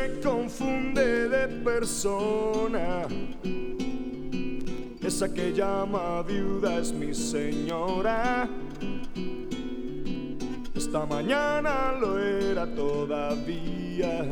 se confunde de persona. Esa que llama viuda es mi señora. Esta mañana lo era todavía.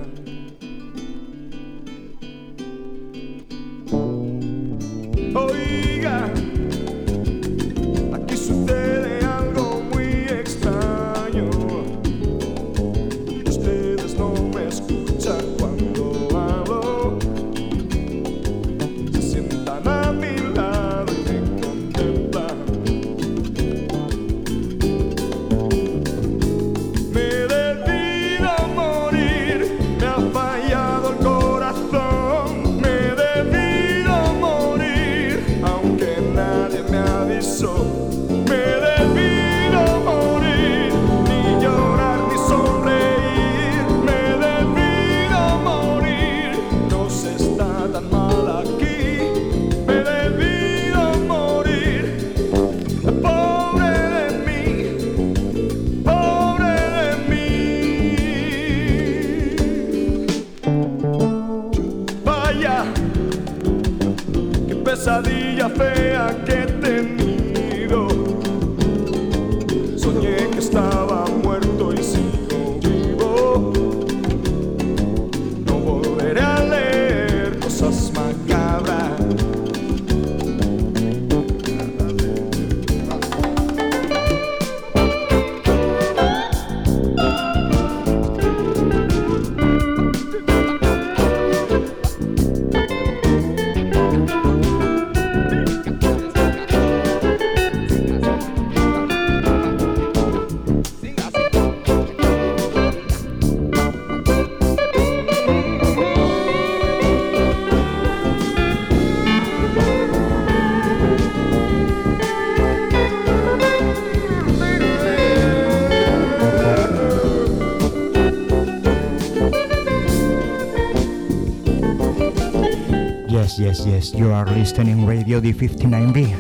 Yes, yes, you are listening Radio D59B.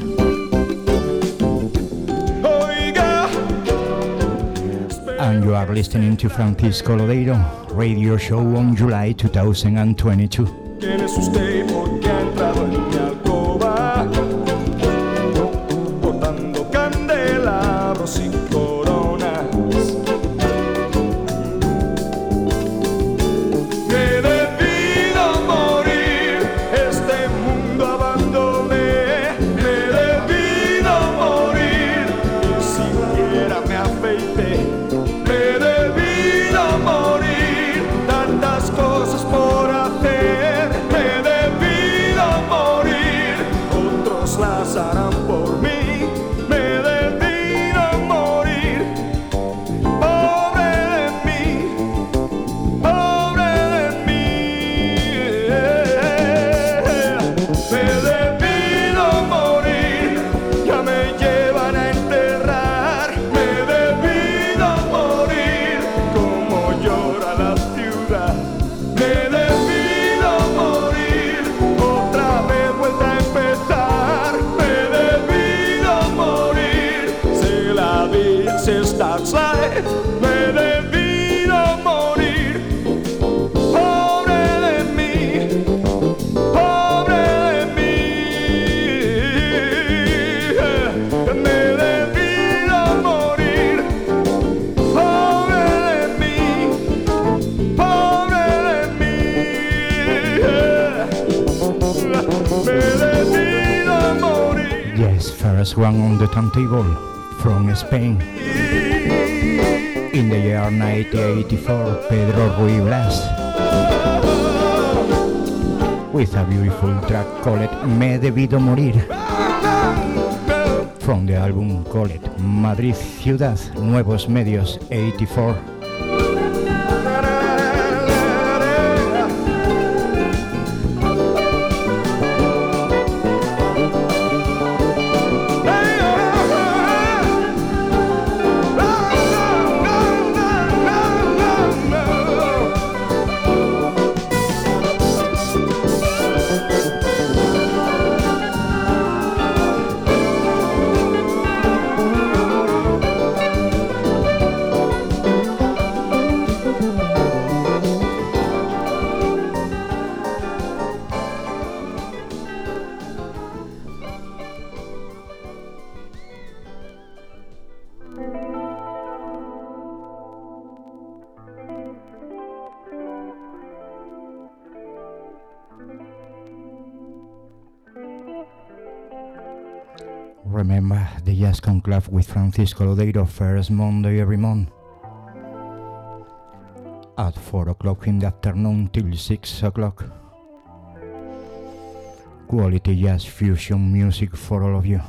And you are listening to Francisco Lodeiro radio show on July 2022. With a beautiful track called Me he Debido Morir. From the album called Madrid Ciudad, Nuevos Medios 84. With Francisco Lodeiro first Monday every month at 4 o'clock in the afternoon till 6 o'clock. Quality jazz fusion music for all of you.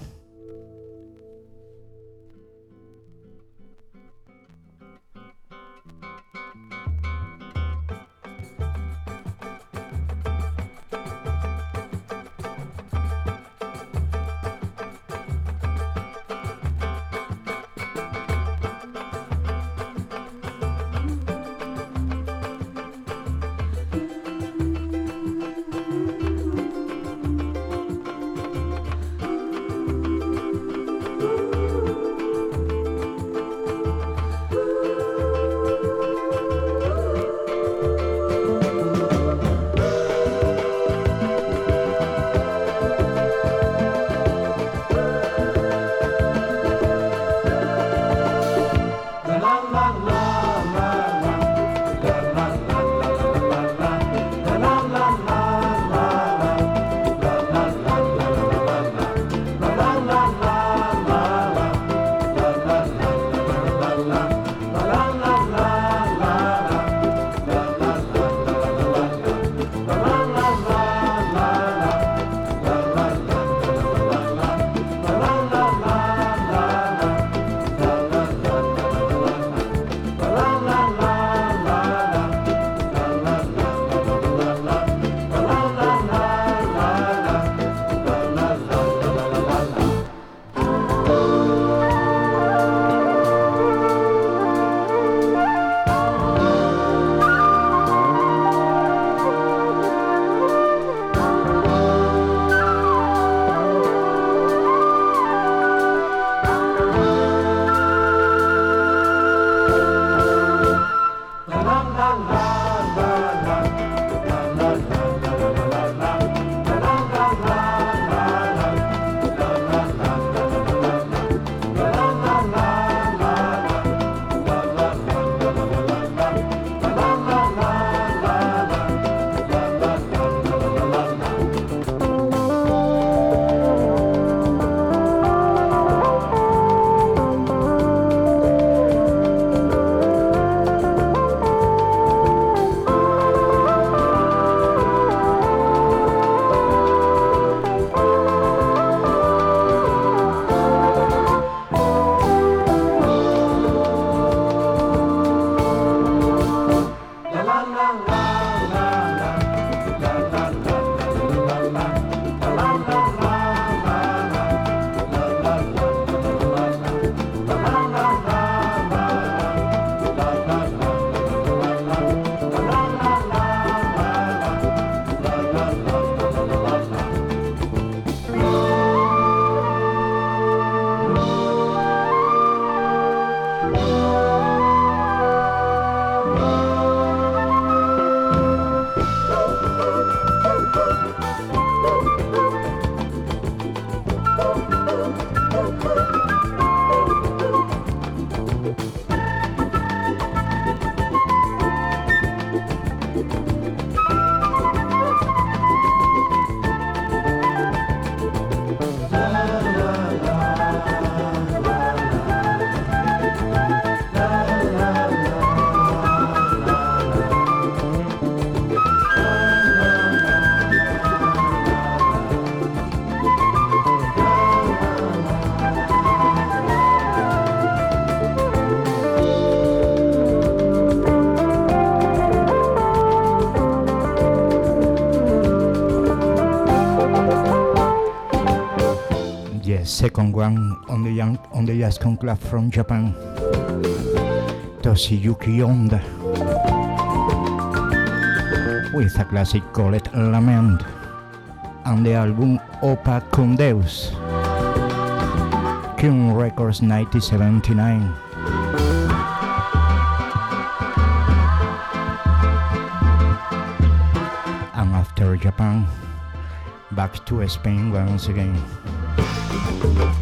Second one on the young on the jazz conclave from Japan. Toshiyuki Honda with a classic called Lament and the album Opa Con Deus. Kyun Records 1979. And after Japan, back to Spain once again. Yes,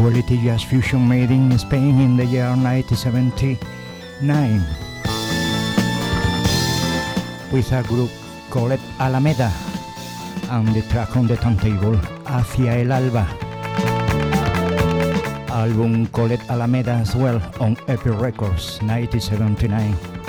quality jazz fusion made in Spain in the year 1979 with a group called Alameda and the track on the turntable Hacia el Alba. Album called Alameda as well on Epic Records 1979.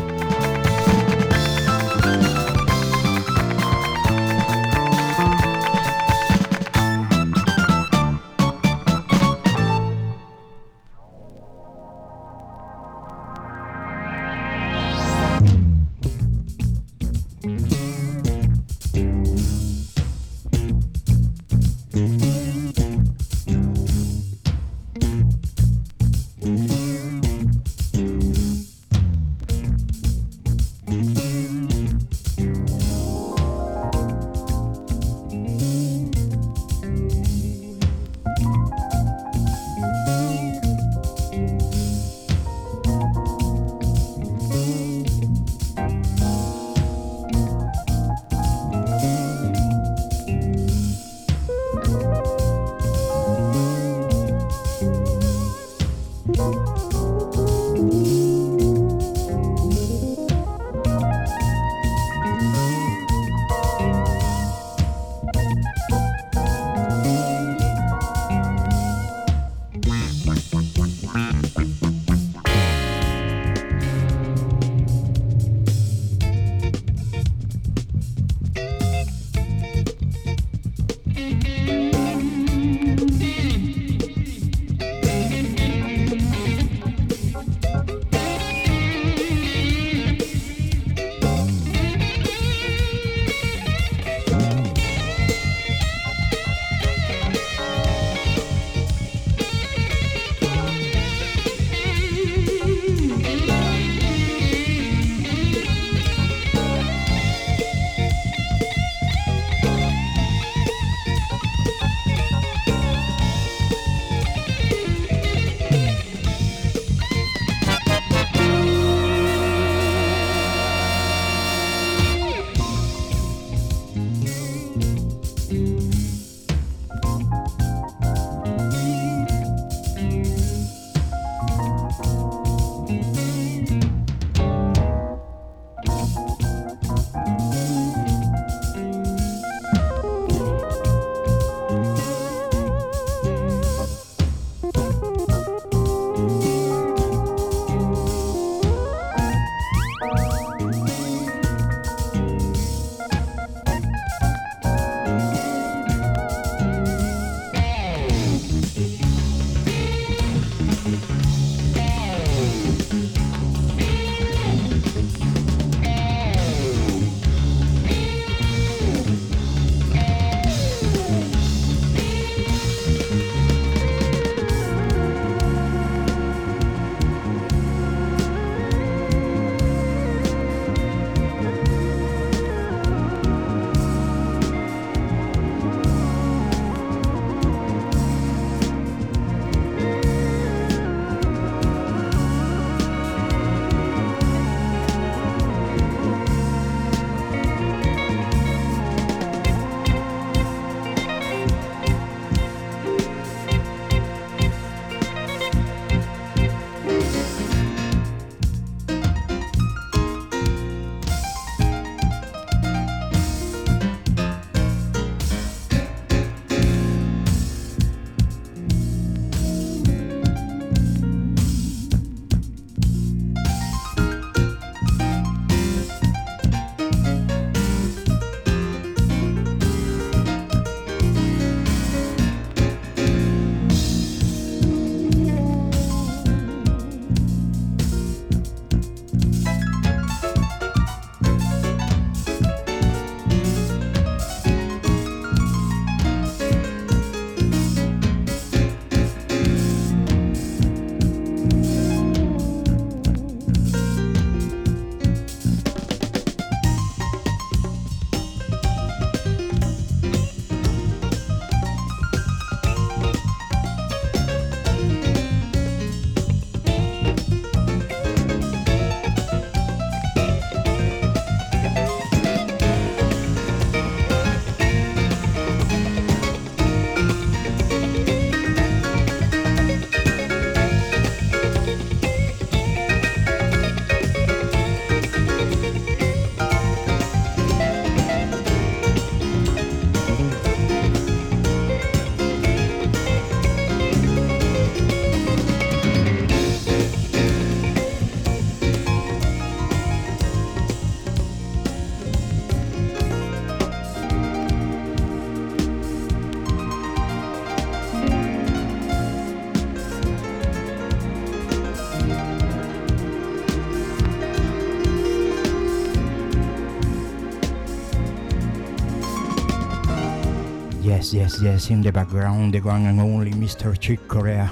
Yes, yes, in the background, the one and only Mr. Chick Corea.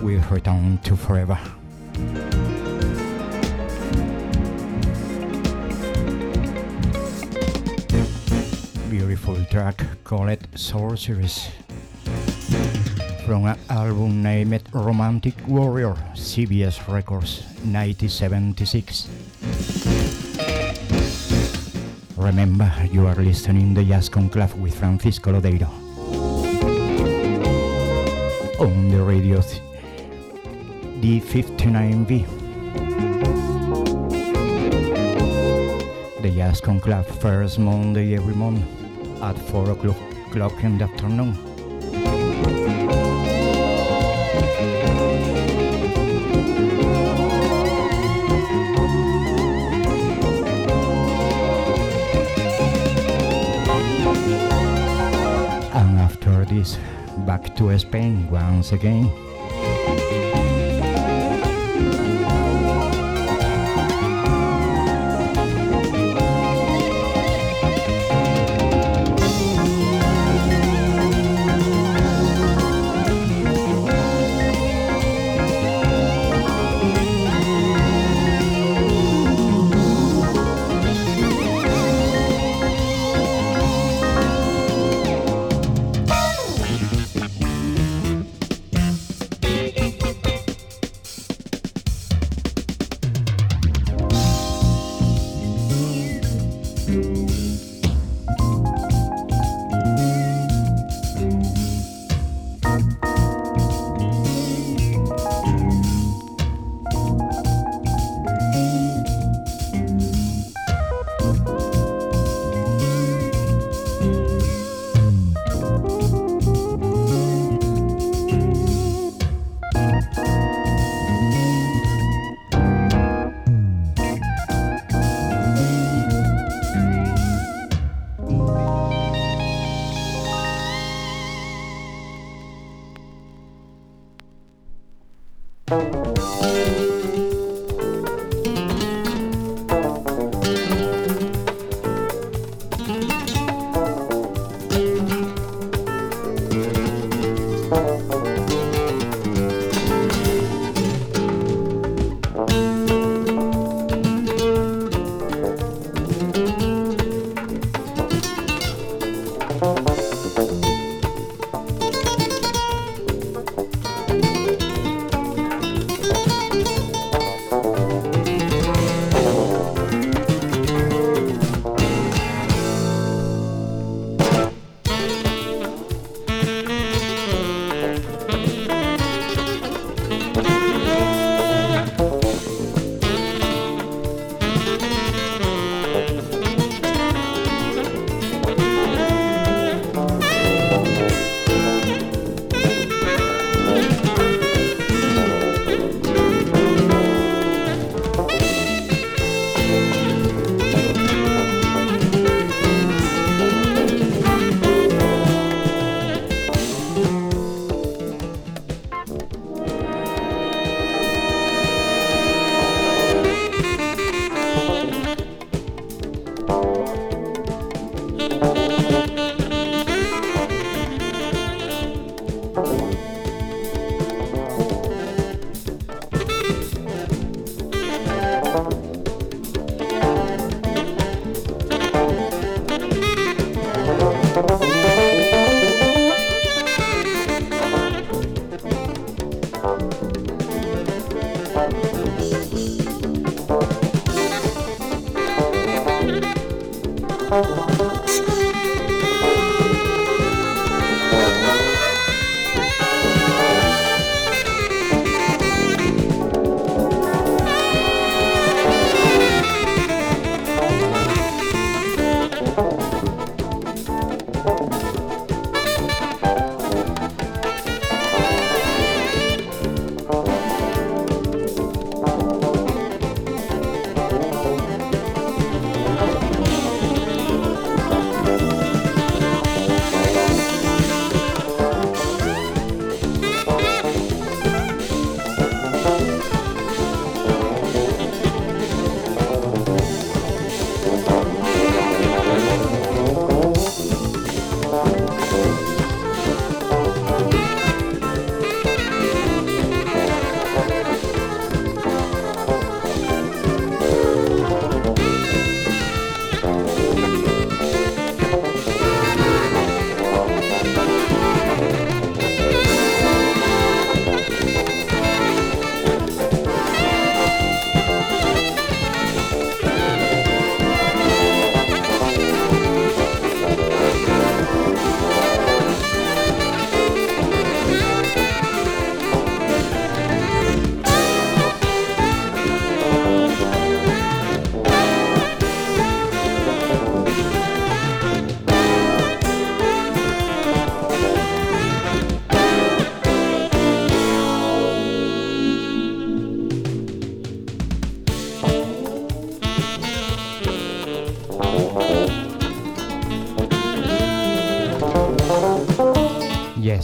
We'll return to forever. Beautiful track called Sorceress from an album named Romantic Warrior, CBS Records, 1976. Remember, you are listening the Jazz Conclave with Francisco Lodeiro. On the radio th- D59V. The Jazz Conclave first Monday every month at 4 o'clock o'clock in the afternoon. Once again.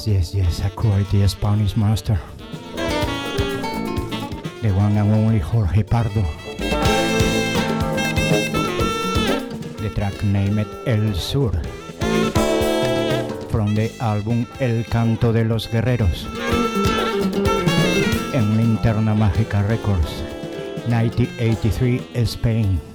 Yes, yes, yes, acquired the Spanish master. The one and only Jorge Pardo. The track named El Sur. From the album El Canto de los Guerreros. En Linterna Mágica Records. 1983 Spain.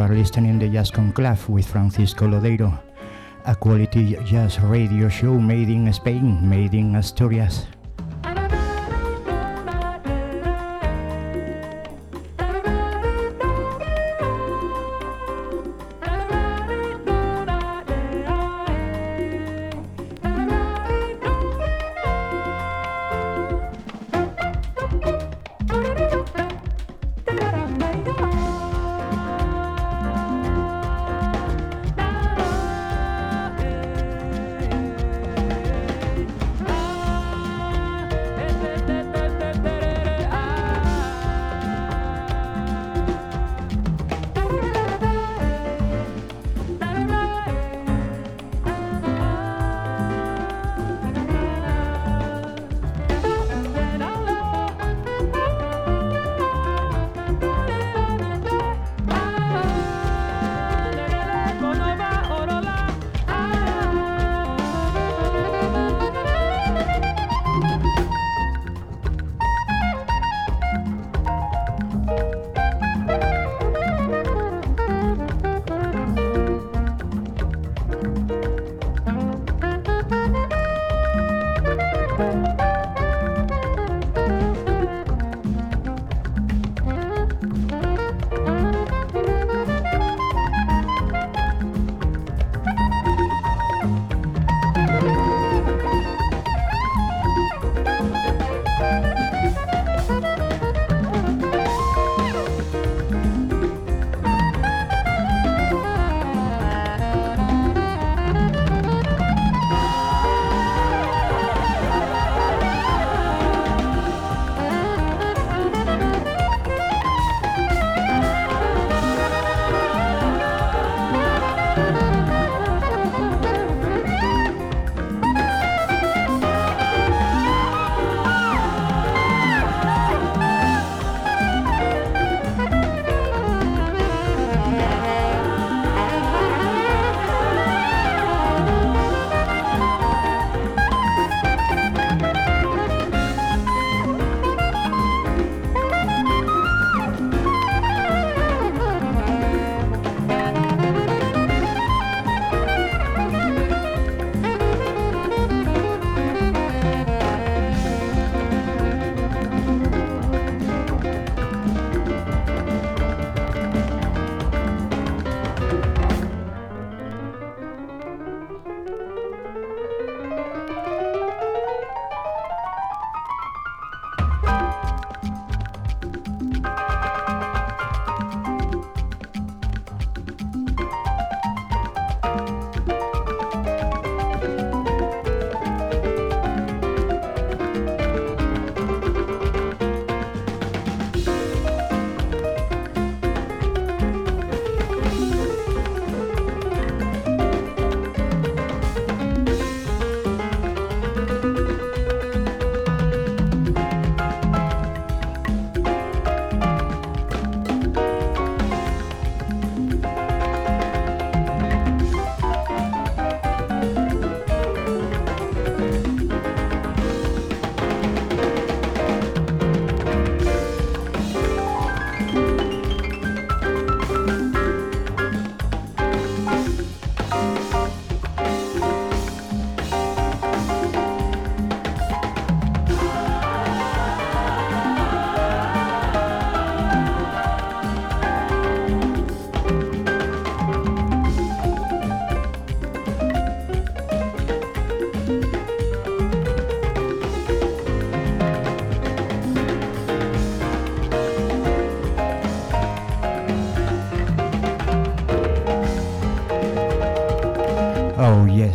Are listening the Jazz Conclave with Francisco Lodeiro, a quality jazz radio show made in Spain, made in Asturias.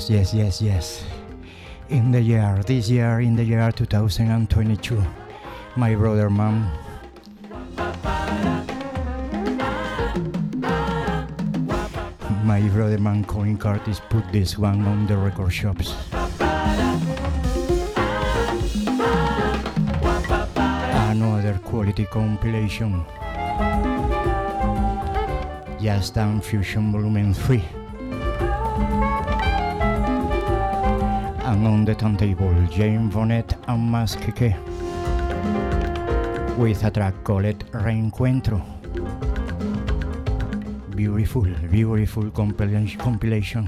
Yes, yes, yes, yes. In the year, this year, in the year 2022, my brother mom my brother man Colin Curtis put this one on the record shops. Another quality compilation. Jazz Dance Fusion Volume 3. On the turntable, Jane Bonnet and Masqueke with a track called Reencuentro. Beautiful, beautiful compila- compilation.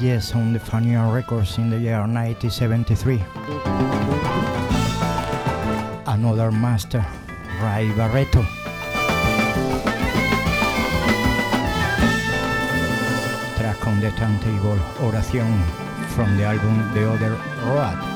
Yes, on the Fania Records in the year 1973. Another master, Ray Barreto. Track on the turntable, Oración, from the album The Other Road.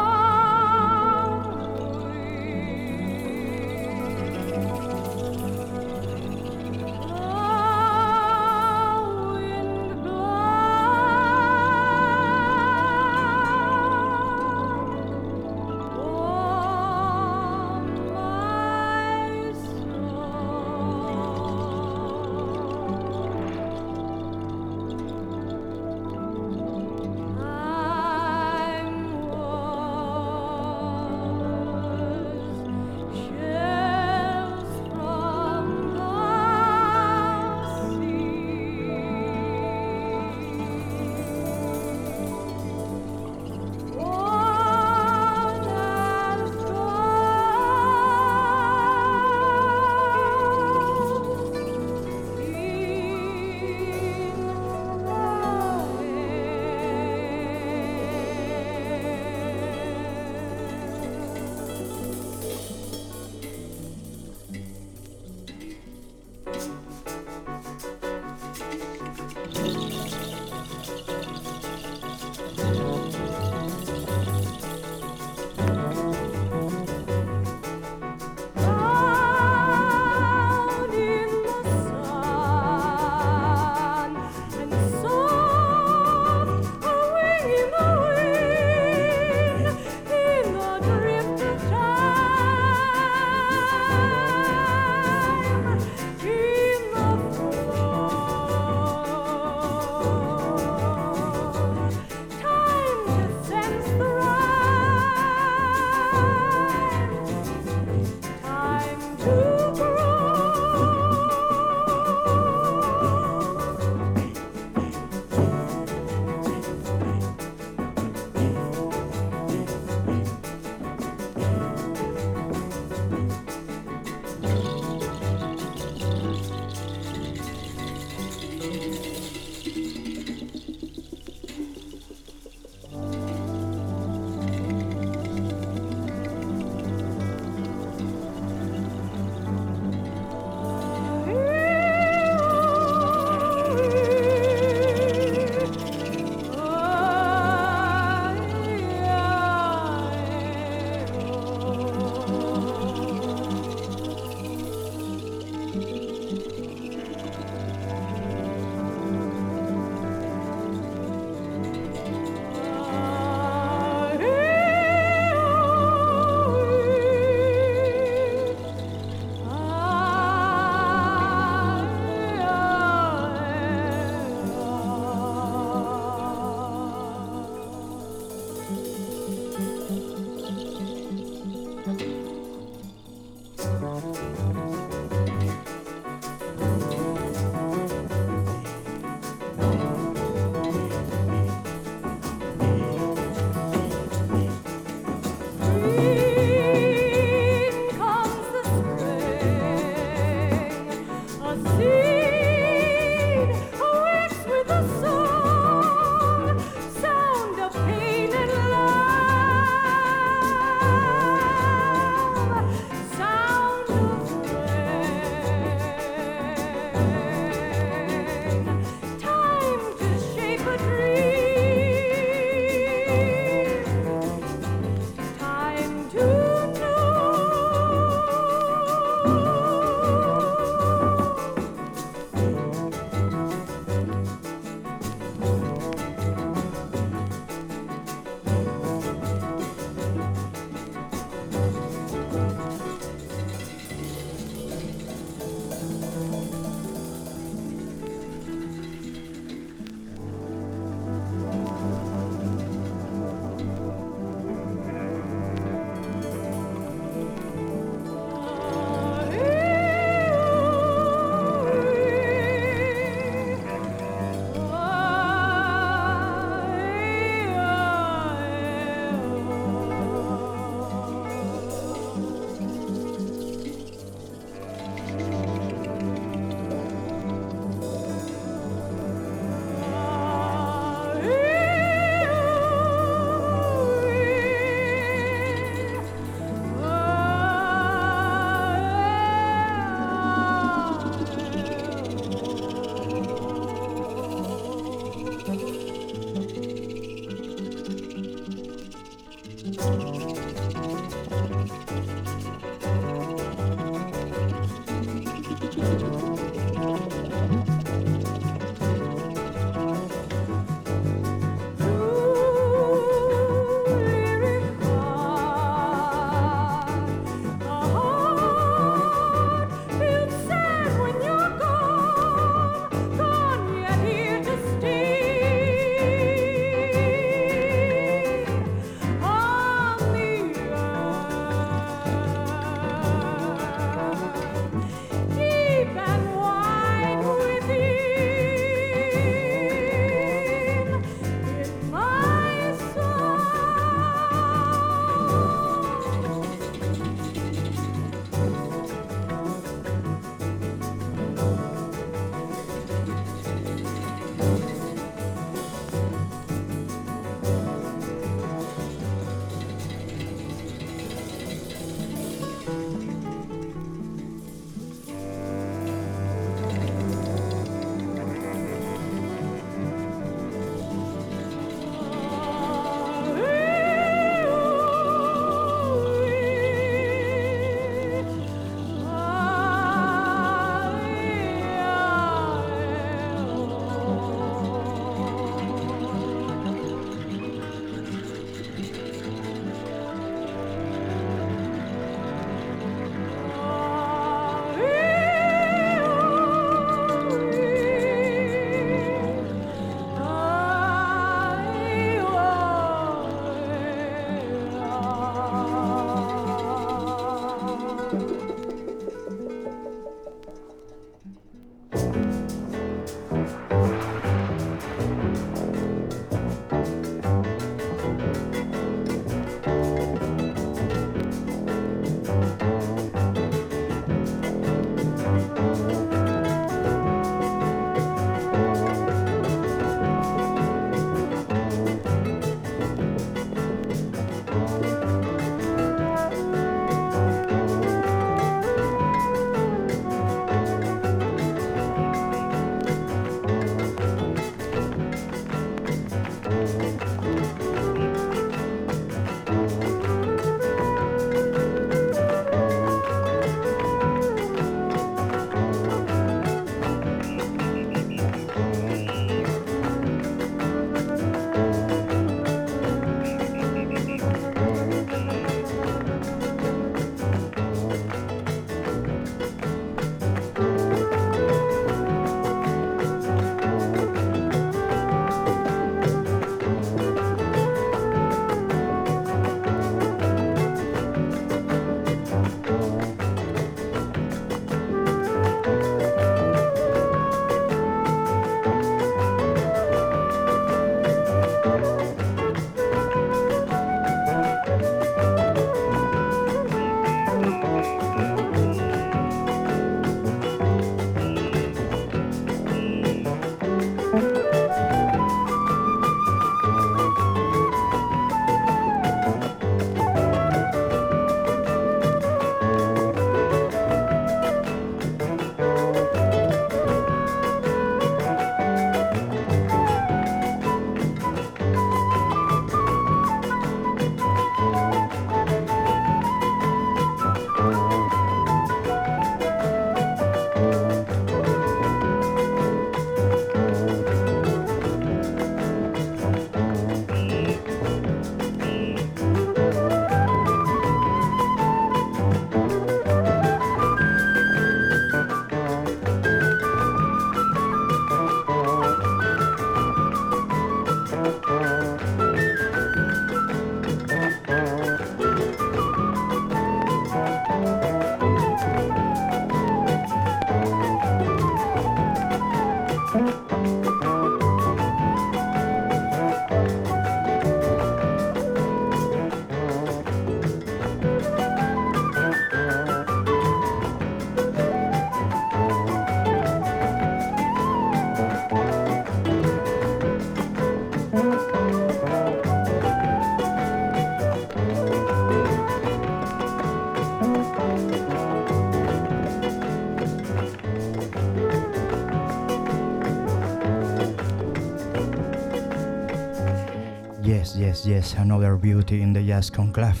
Is yes another beauty in the jazz conclave.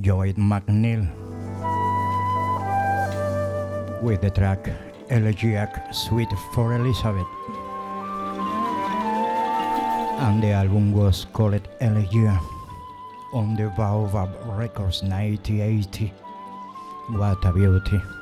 Joy McNeil with the track Elegiac Suite for Elizabeth. And the album was called Elegia on the Baobab Records 1980. What a beauty.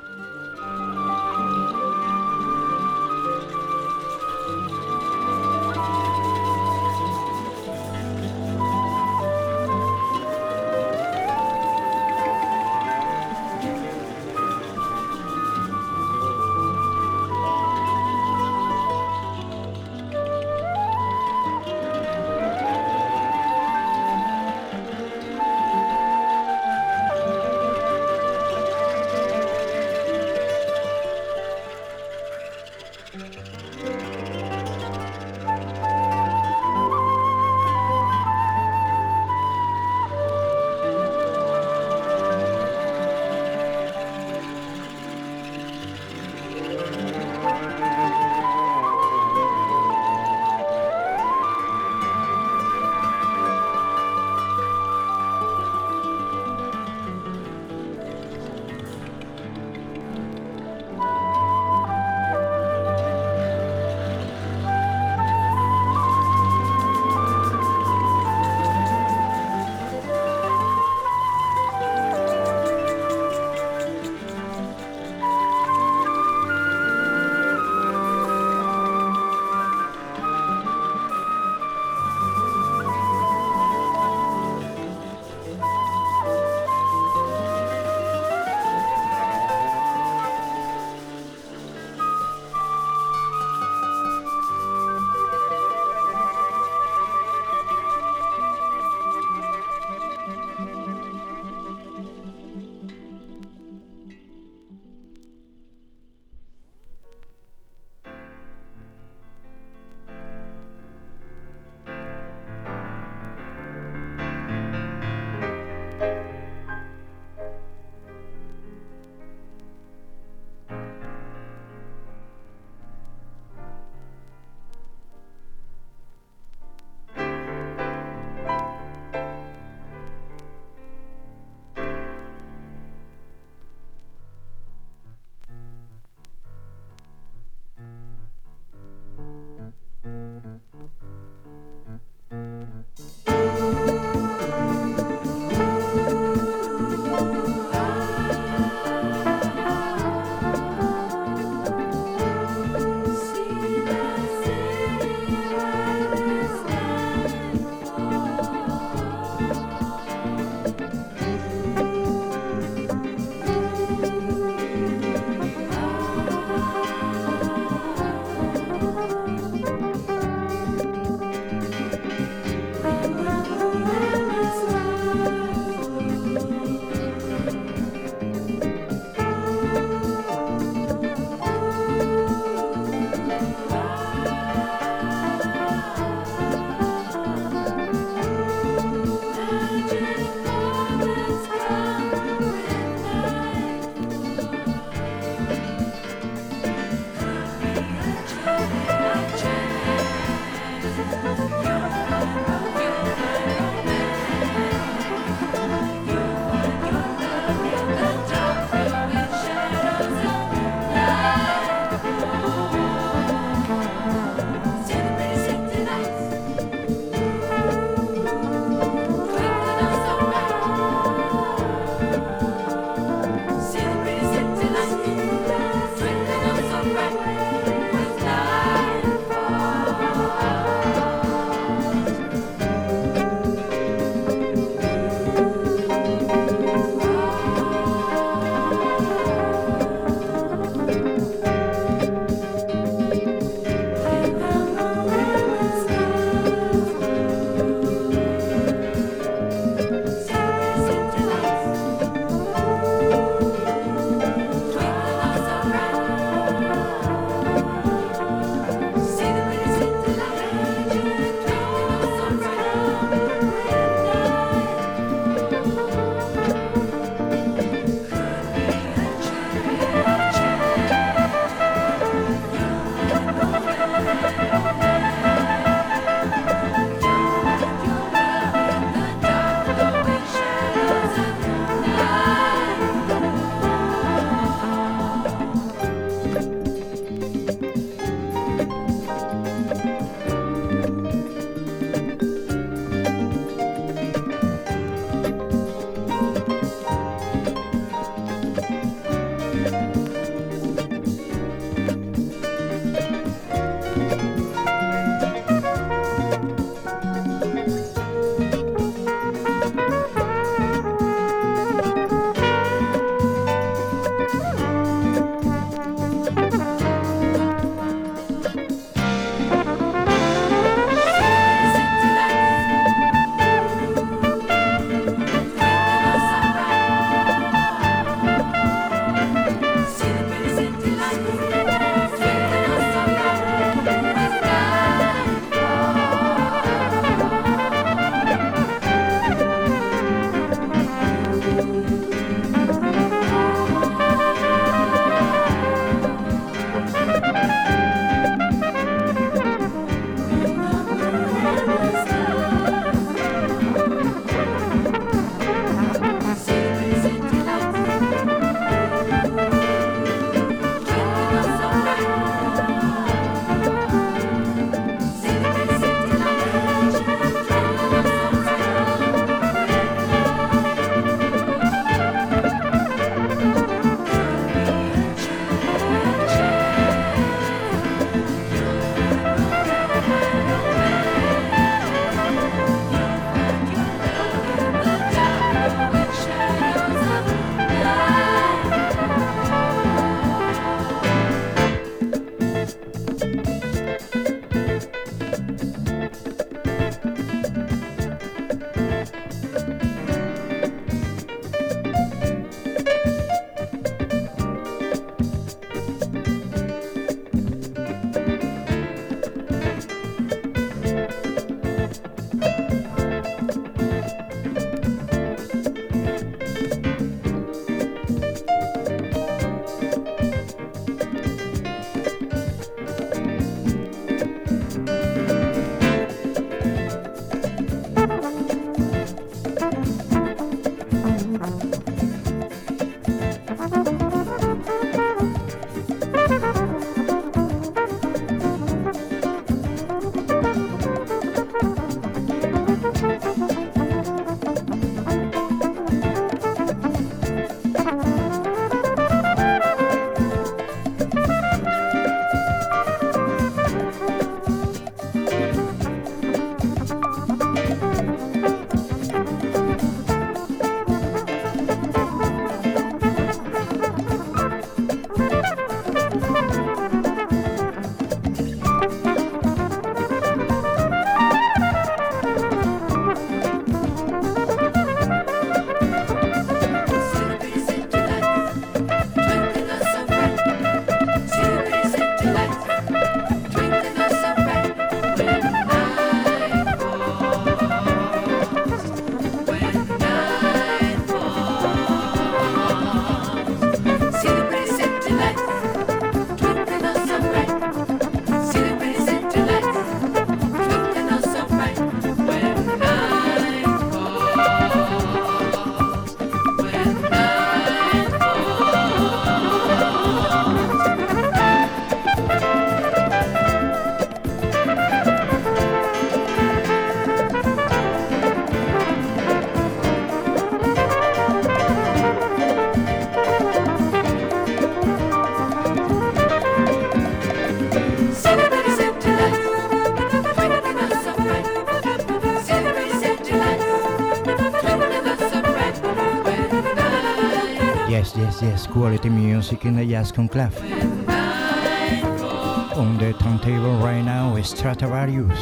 On the turntable right now is Stratovarius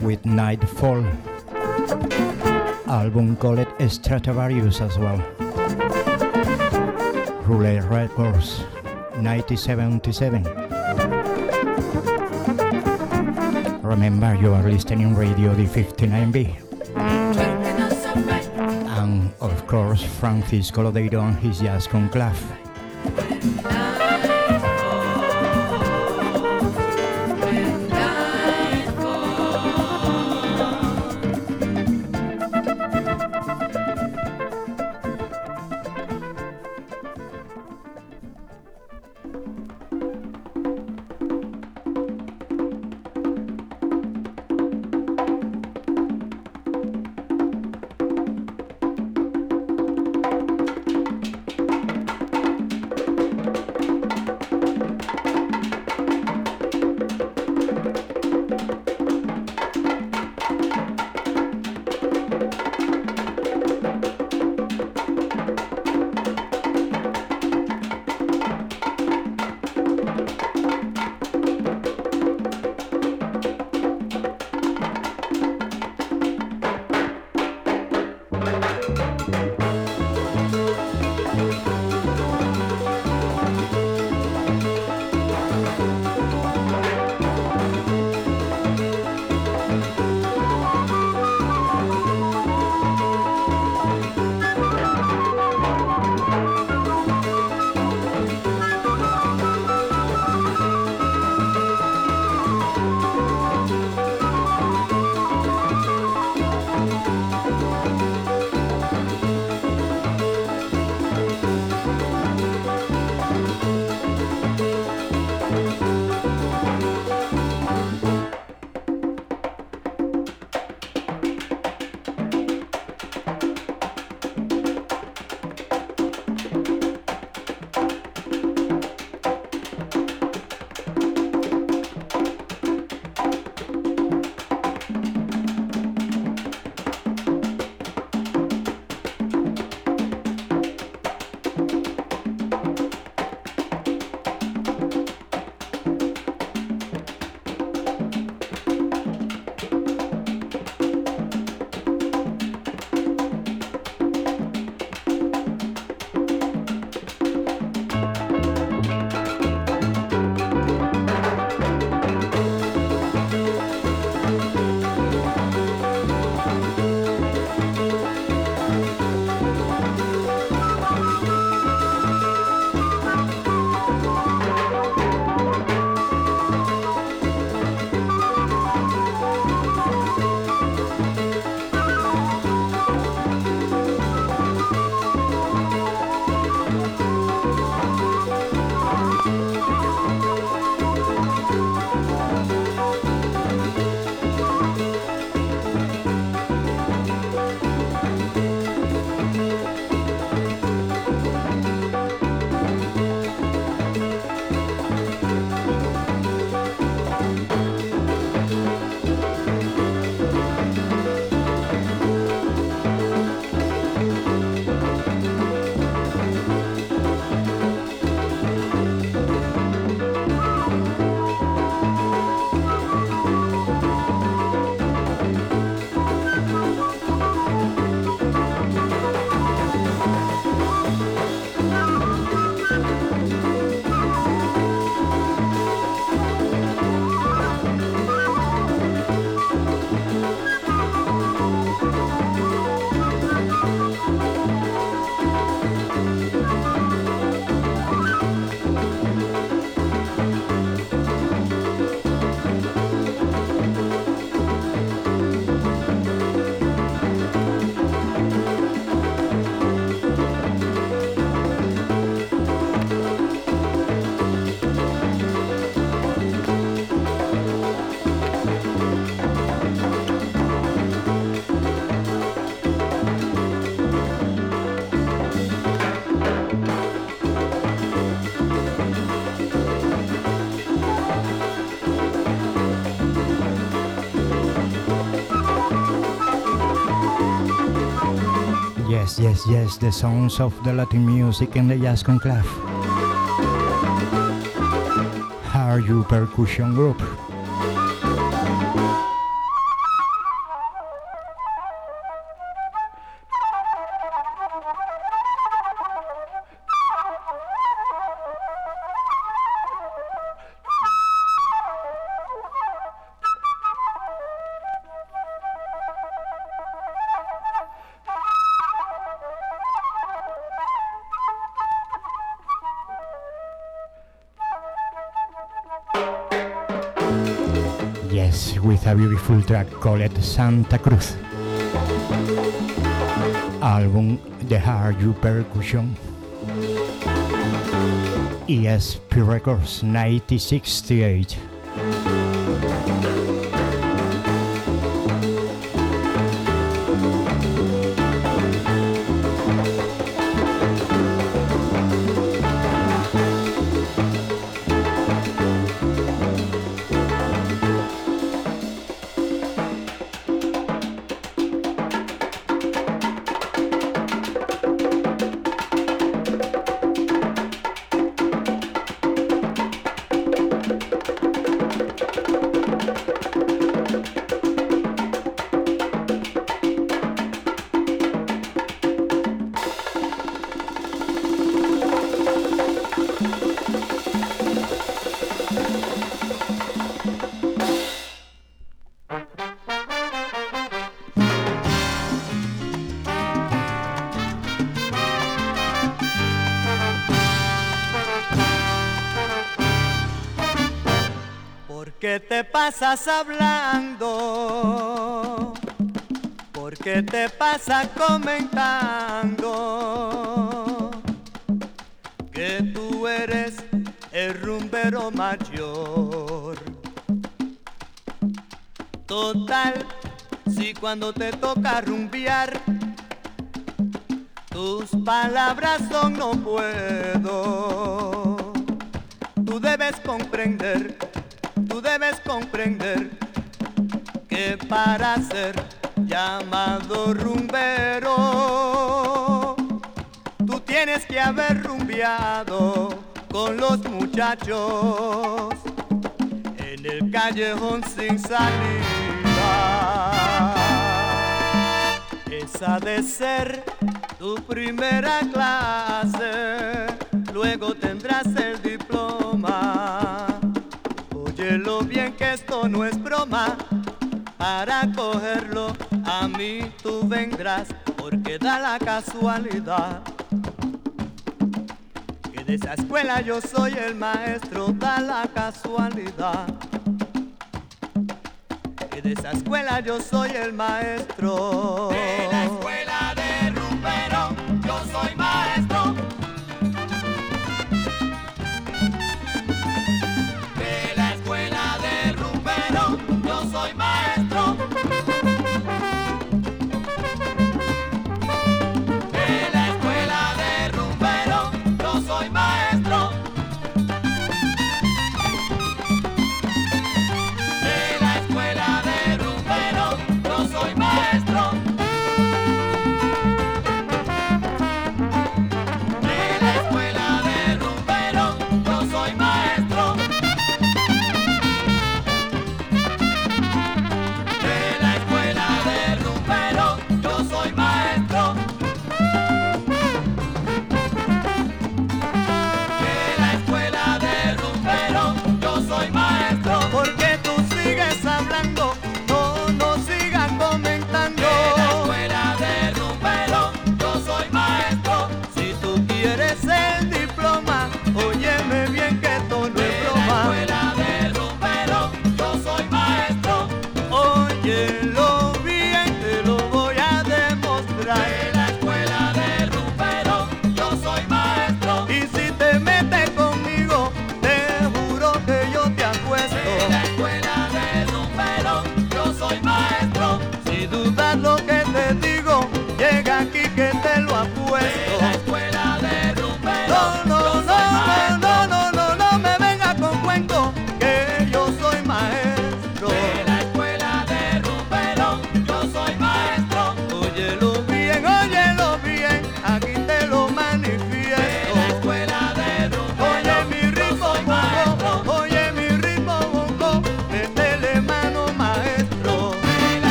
with Nightfall. Album called Stratovarius as well. Roulette Records, 1977. Remember, you are listening Radio D59B. Course, Francisco Lodeiro and his Jazz Conclave. Yes, yes, the sounds of the Latin music in the Jazz Conclave. Are you percussion group? a beautiful track called Santa Cruz. Album The Hard You Percussion. ESP Records 1968. Pasas hablando? ¿Por qué te pasas comentando que tú eres el rumbero mayor? Total, si cuando te toca rumbear, tus palabras son no puedo. Tú debes comprender debes comprender que para ser llamado rumbero, tú tienes que haber rumbeado con los muchachos en el callejón sin salida. Esa de ser tu primera clase, luego tendrás el esto no es broma. Para cogerlo a mí tú vendrás, porque da la casualidad. Que de esa escuela yo soy el maestro, da la casualidad. Que de esa escuela yo soy el maestro. De la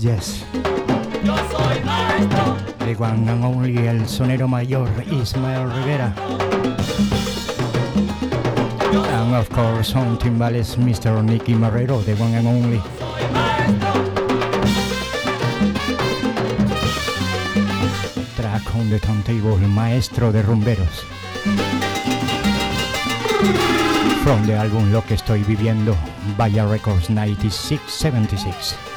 yes. Yo soy maestro. The one and only, el sonero mayor Ismael Rivera. And of course, on timbales, Mr. Nicky Marrero, the one and only. Track on the turntable, el maestro de rumberos. From the álbum Lo que estoy viviendo, Vaya Records 9676.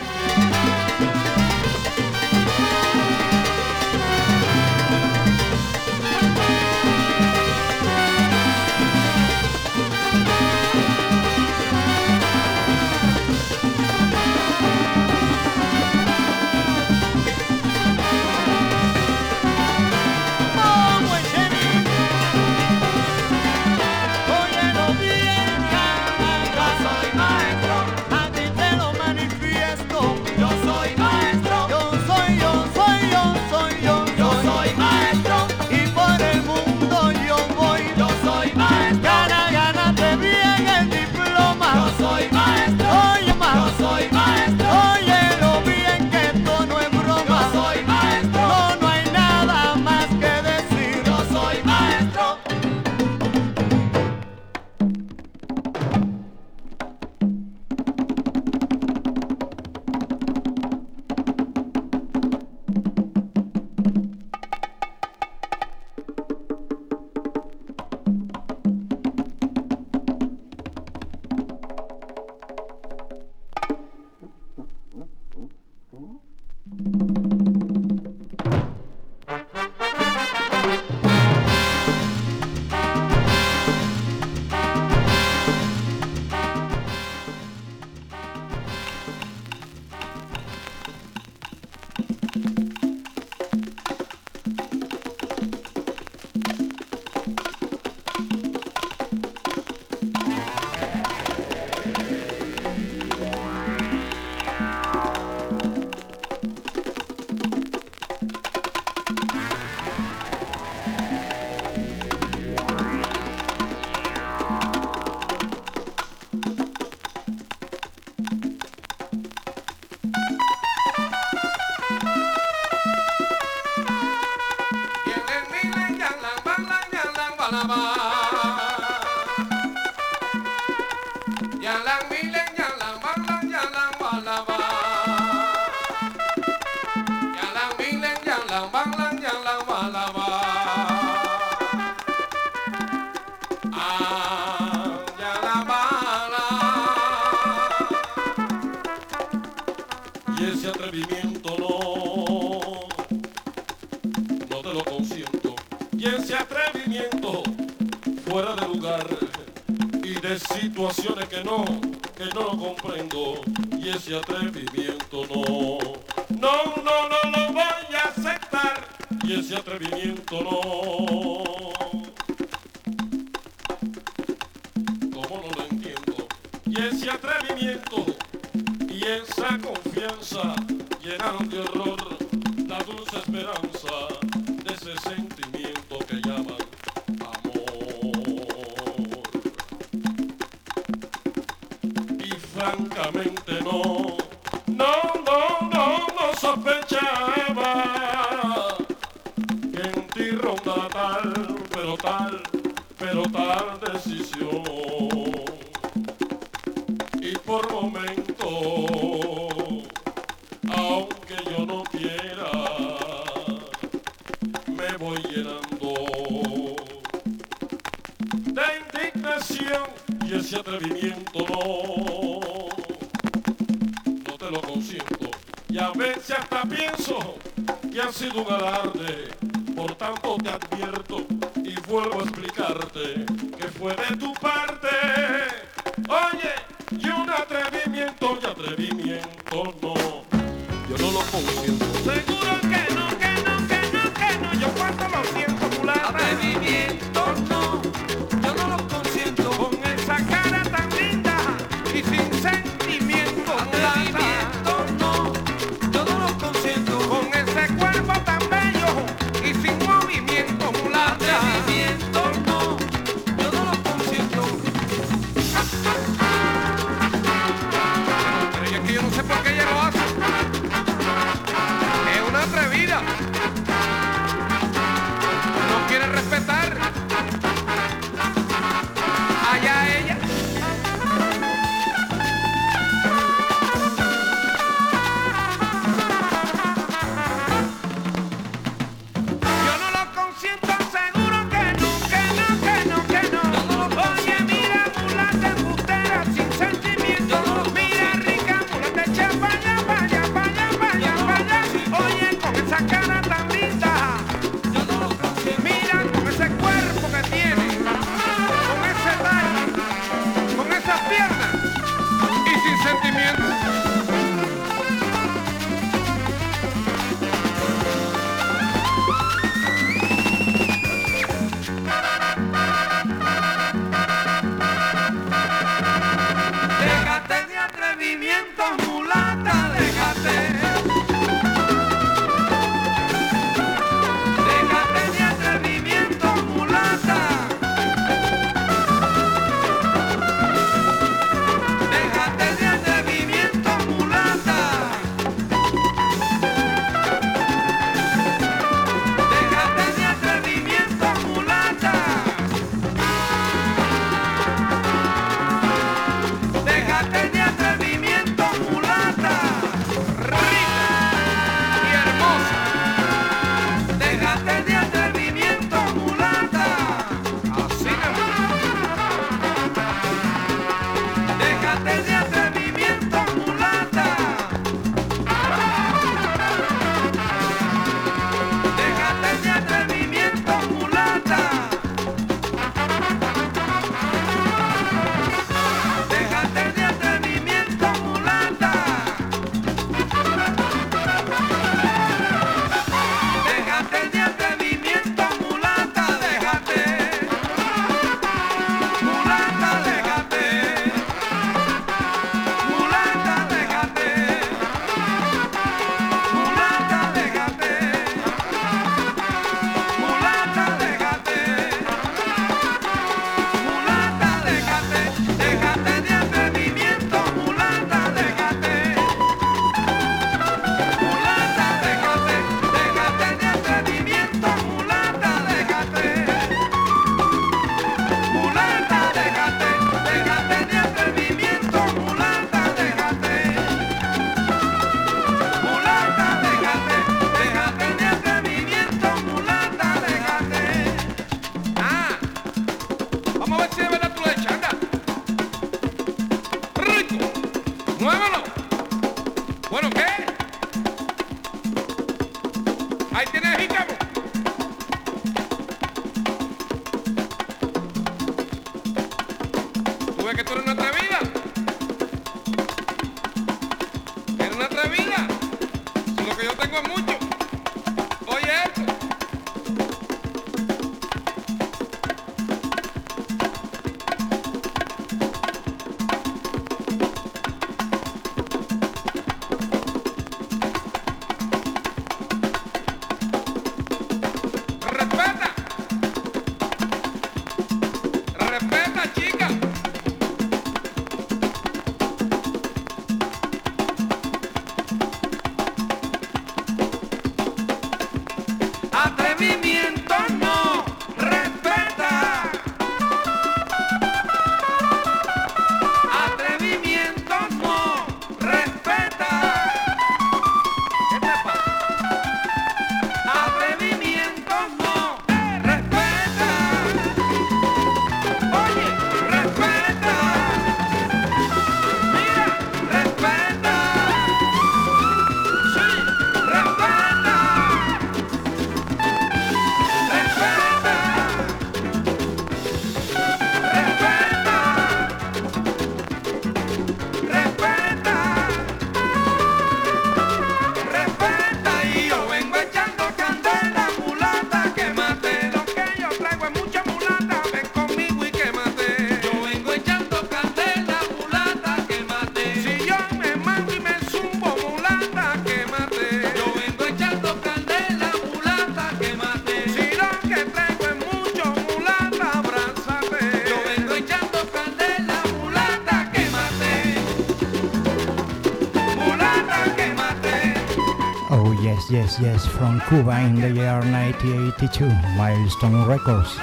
Cuba in the year 1982, Milestone Records.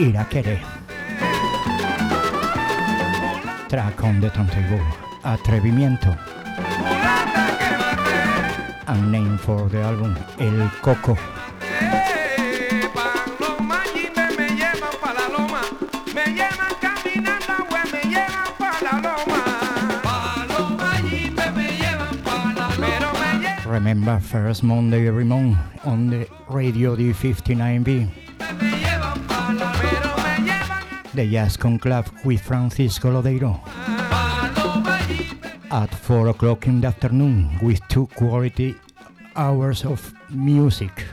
Irakere. Track on the turntable, Atrevimiento. And name for the album, El Coco. First Monday every month on the radio D59B. The Jazz Conclave with Francisco Lodeiro. At 4 o'clock in the afternoon with two quality hours of music.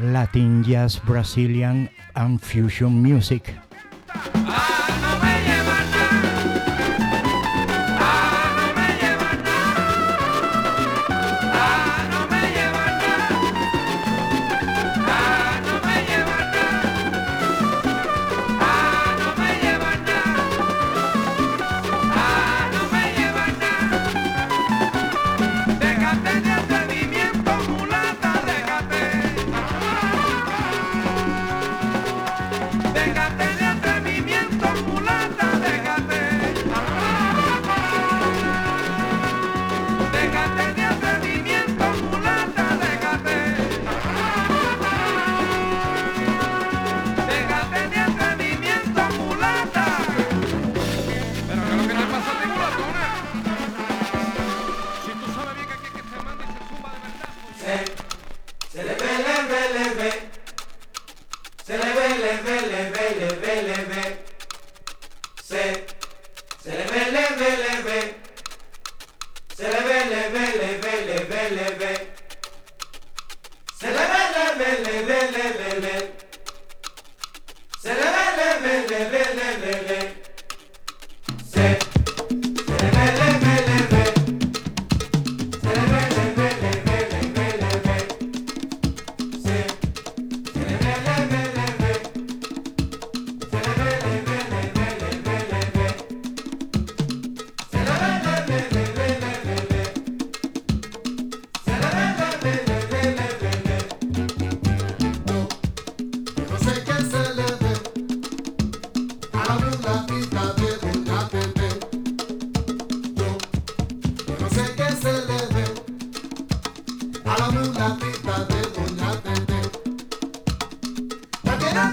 Latin jazz, Brazilian, and fusion music.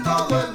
todo el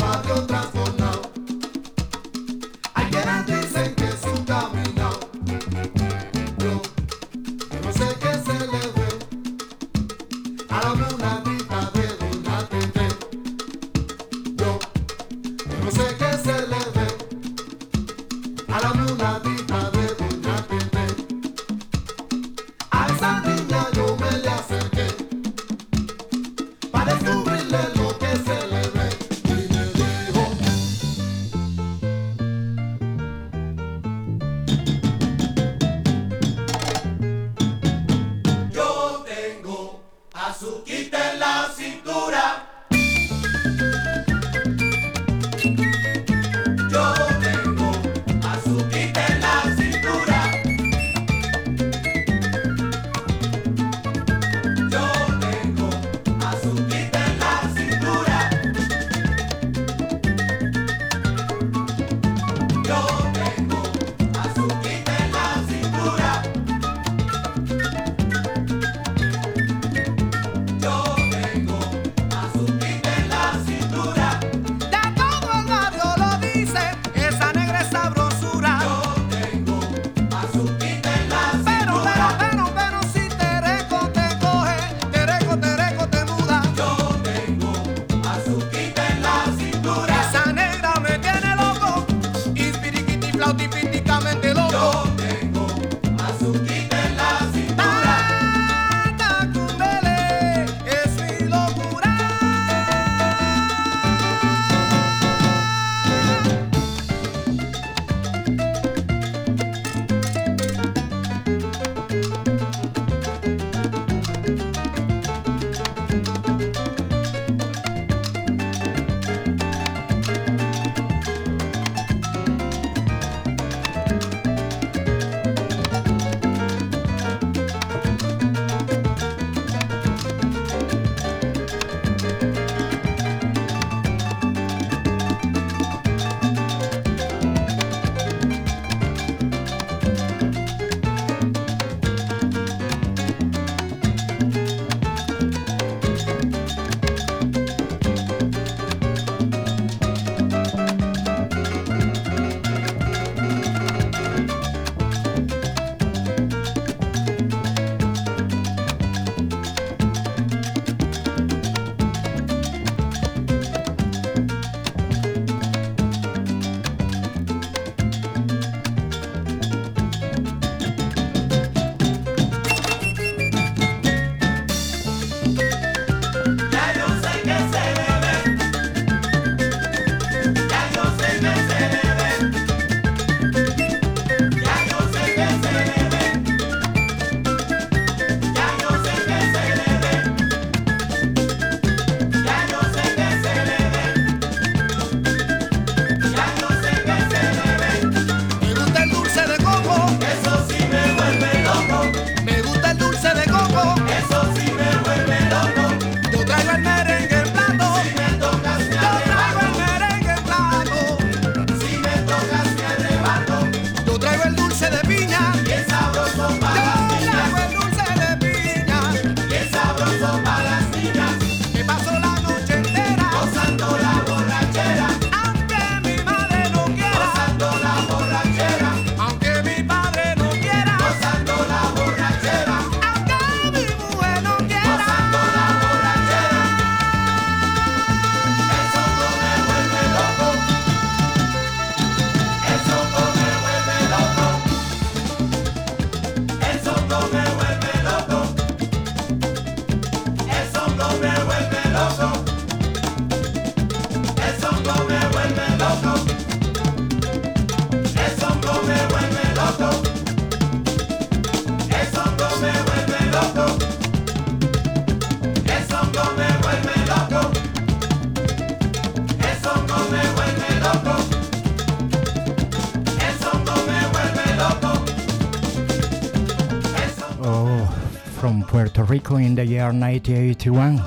year 1981.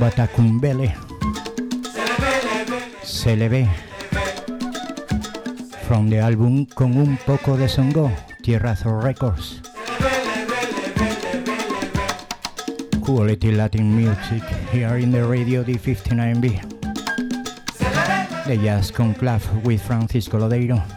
Batacumbele. Se. From the album Con un poco de songo, Tierrazo Records. Quality Latin music here in the Radio D59B. The Jazz Conclave with Francisco Lodeiro.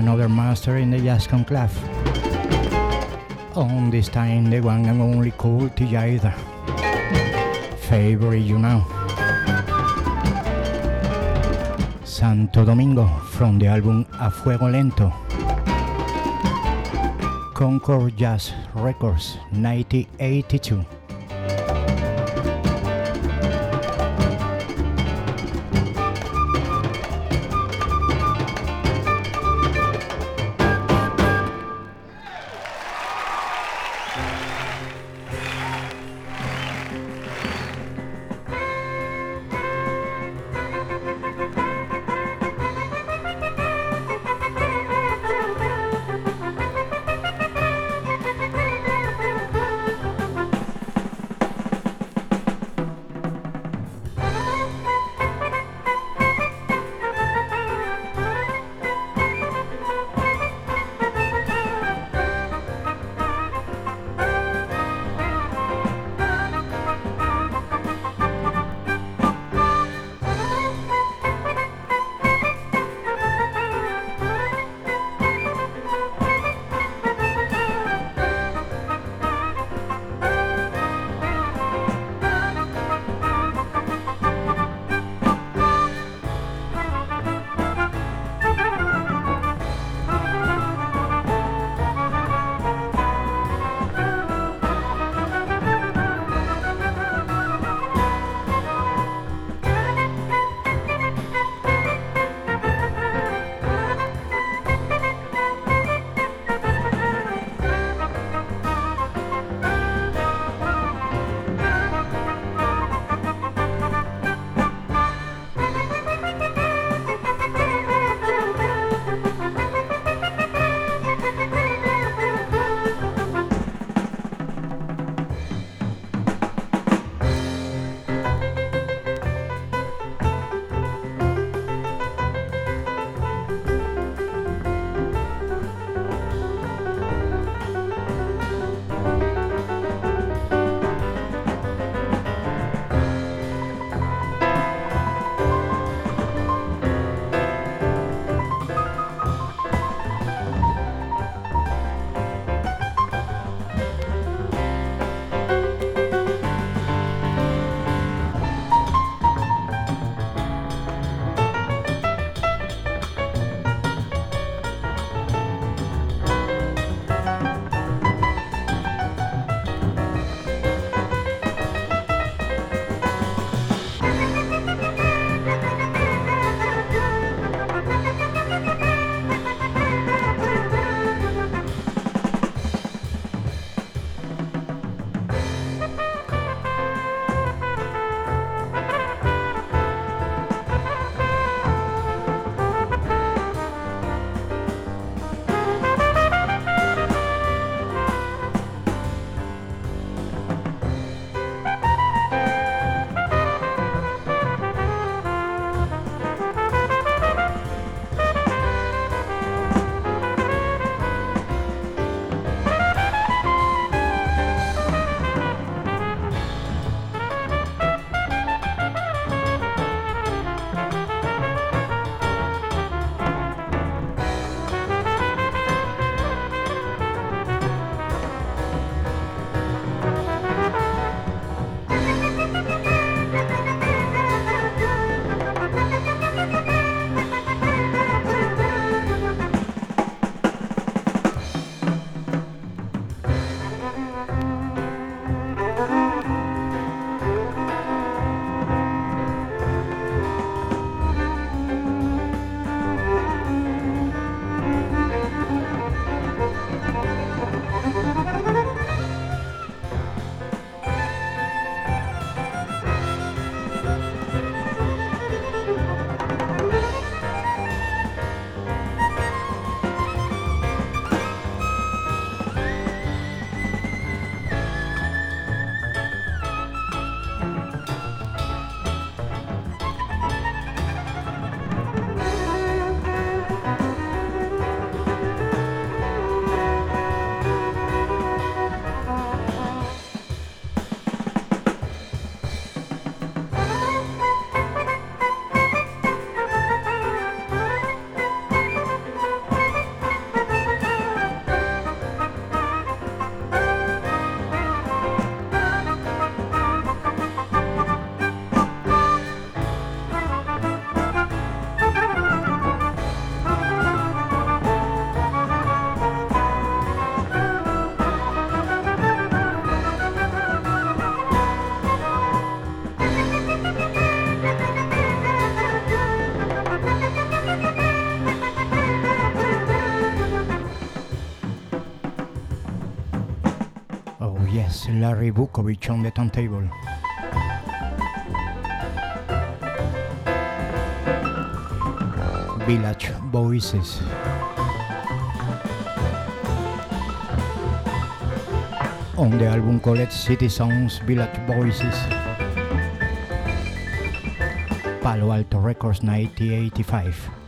Another master in the jazz conclave. On this time, the one and only Cal Tjader. Favorite you know. Santo Domingo from the album A Fuego Lento. Concord Jazz Records 1982. Larry Vuckovich on the turntable. Village Voices. On the album called City Sounds Village Voices. Palo Alto Records 1985.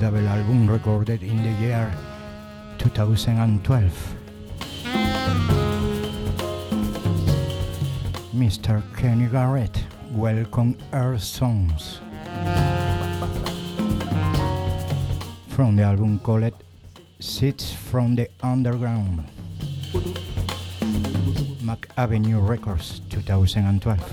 Double album recorded in the year 2012. Mr. Kenny Garrett, Welcome Earth Songs. From the album called Seeds from the Underground. Mack Avenue Records 2012.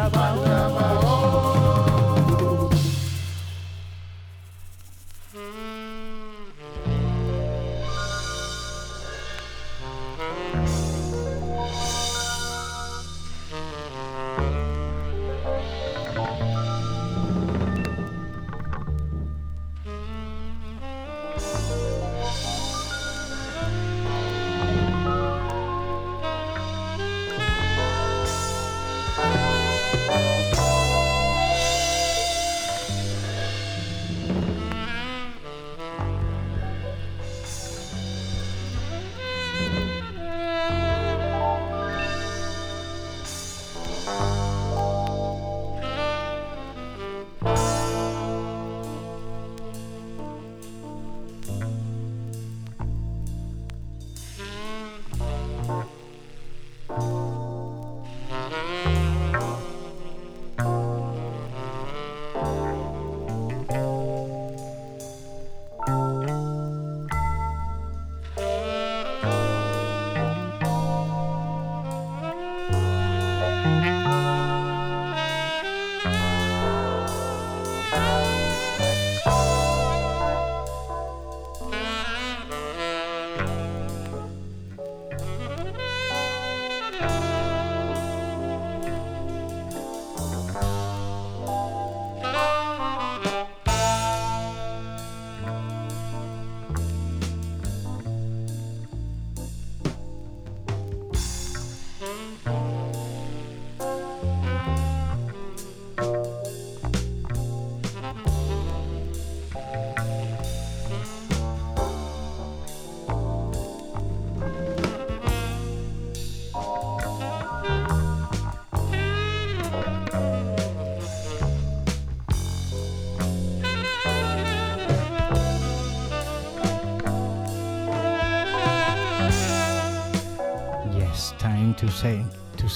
Yes,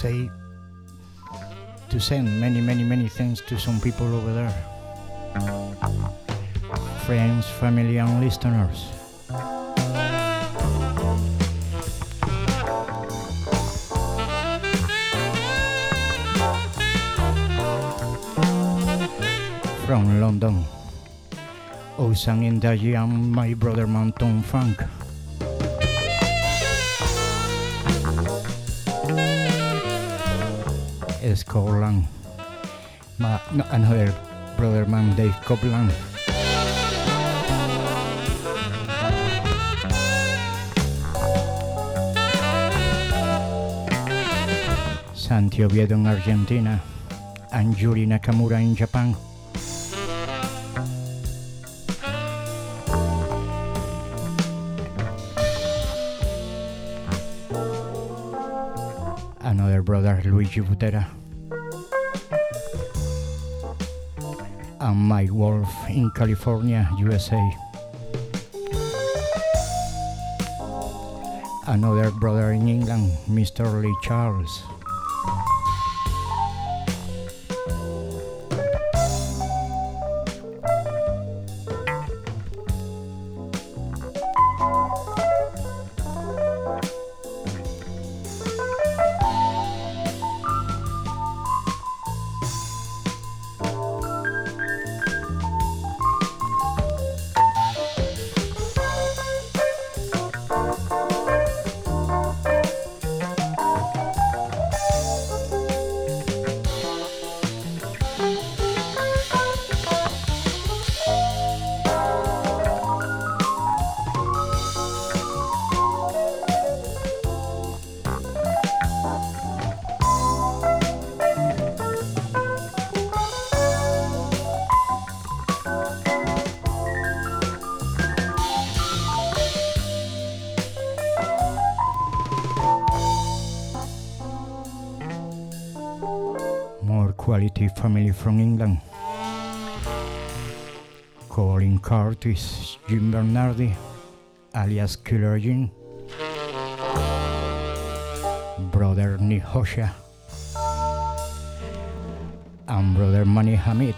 say to send many many many thanks to some people over there. Friends, family and listeners. From London. Osan Indaji and my brother Mountain Frank. Scotland. Ma, no, another brother man, Dave Copeland. Santi Oviedo in Argentina and Yuri Nakamura in Japan. Another brother, Luigi Butera. And Mike Wolf in California, USA. Another brother in England, Mr. Lee Charles. Bernardi, alias Killer Jim, brother Nihosha, and brother Mani Hamid.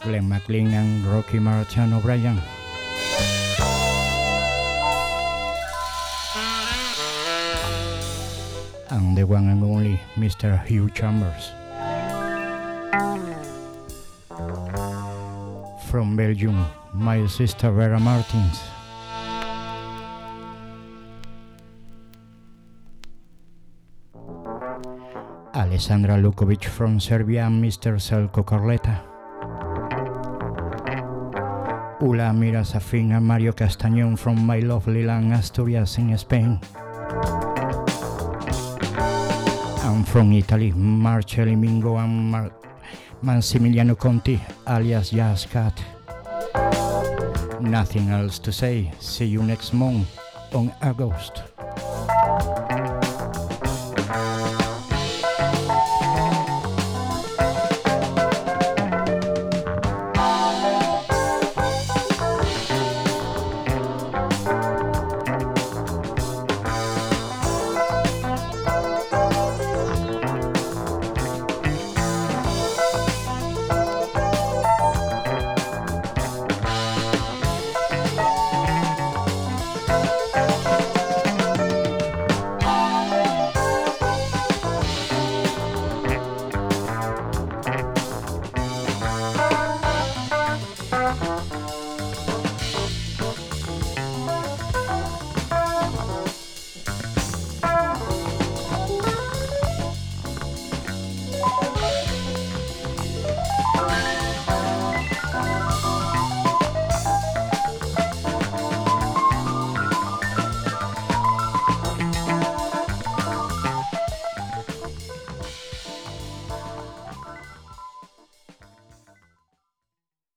Glenn McLean and Rocky Marchand O'Brien. And the one and only Mr. Hugh Chambers. From Belgium, my sister Vera Martins. Alessandra Lukovic from Serbia Mr. Selko Carleta. Ula Mira Safin Mario Castañón from my lovely land Asturias in Spain. And from Italy, Marcelli Mingo and Mar- Massimiliano Conti, alias Jazz Cat. Nothing else to say. See you next month on August.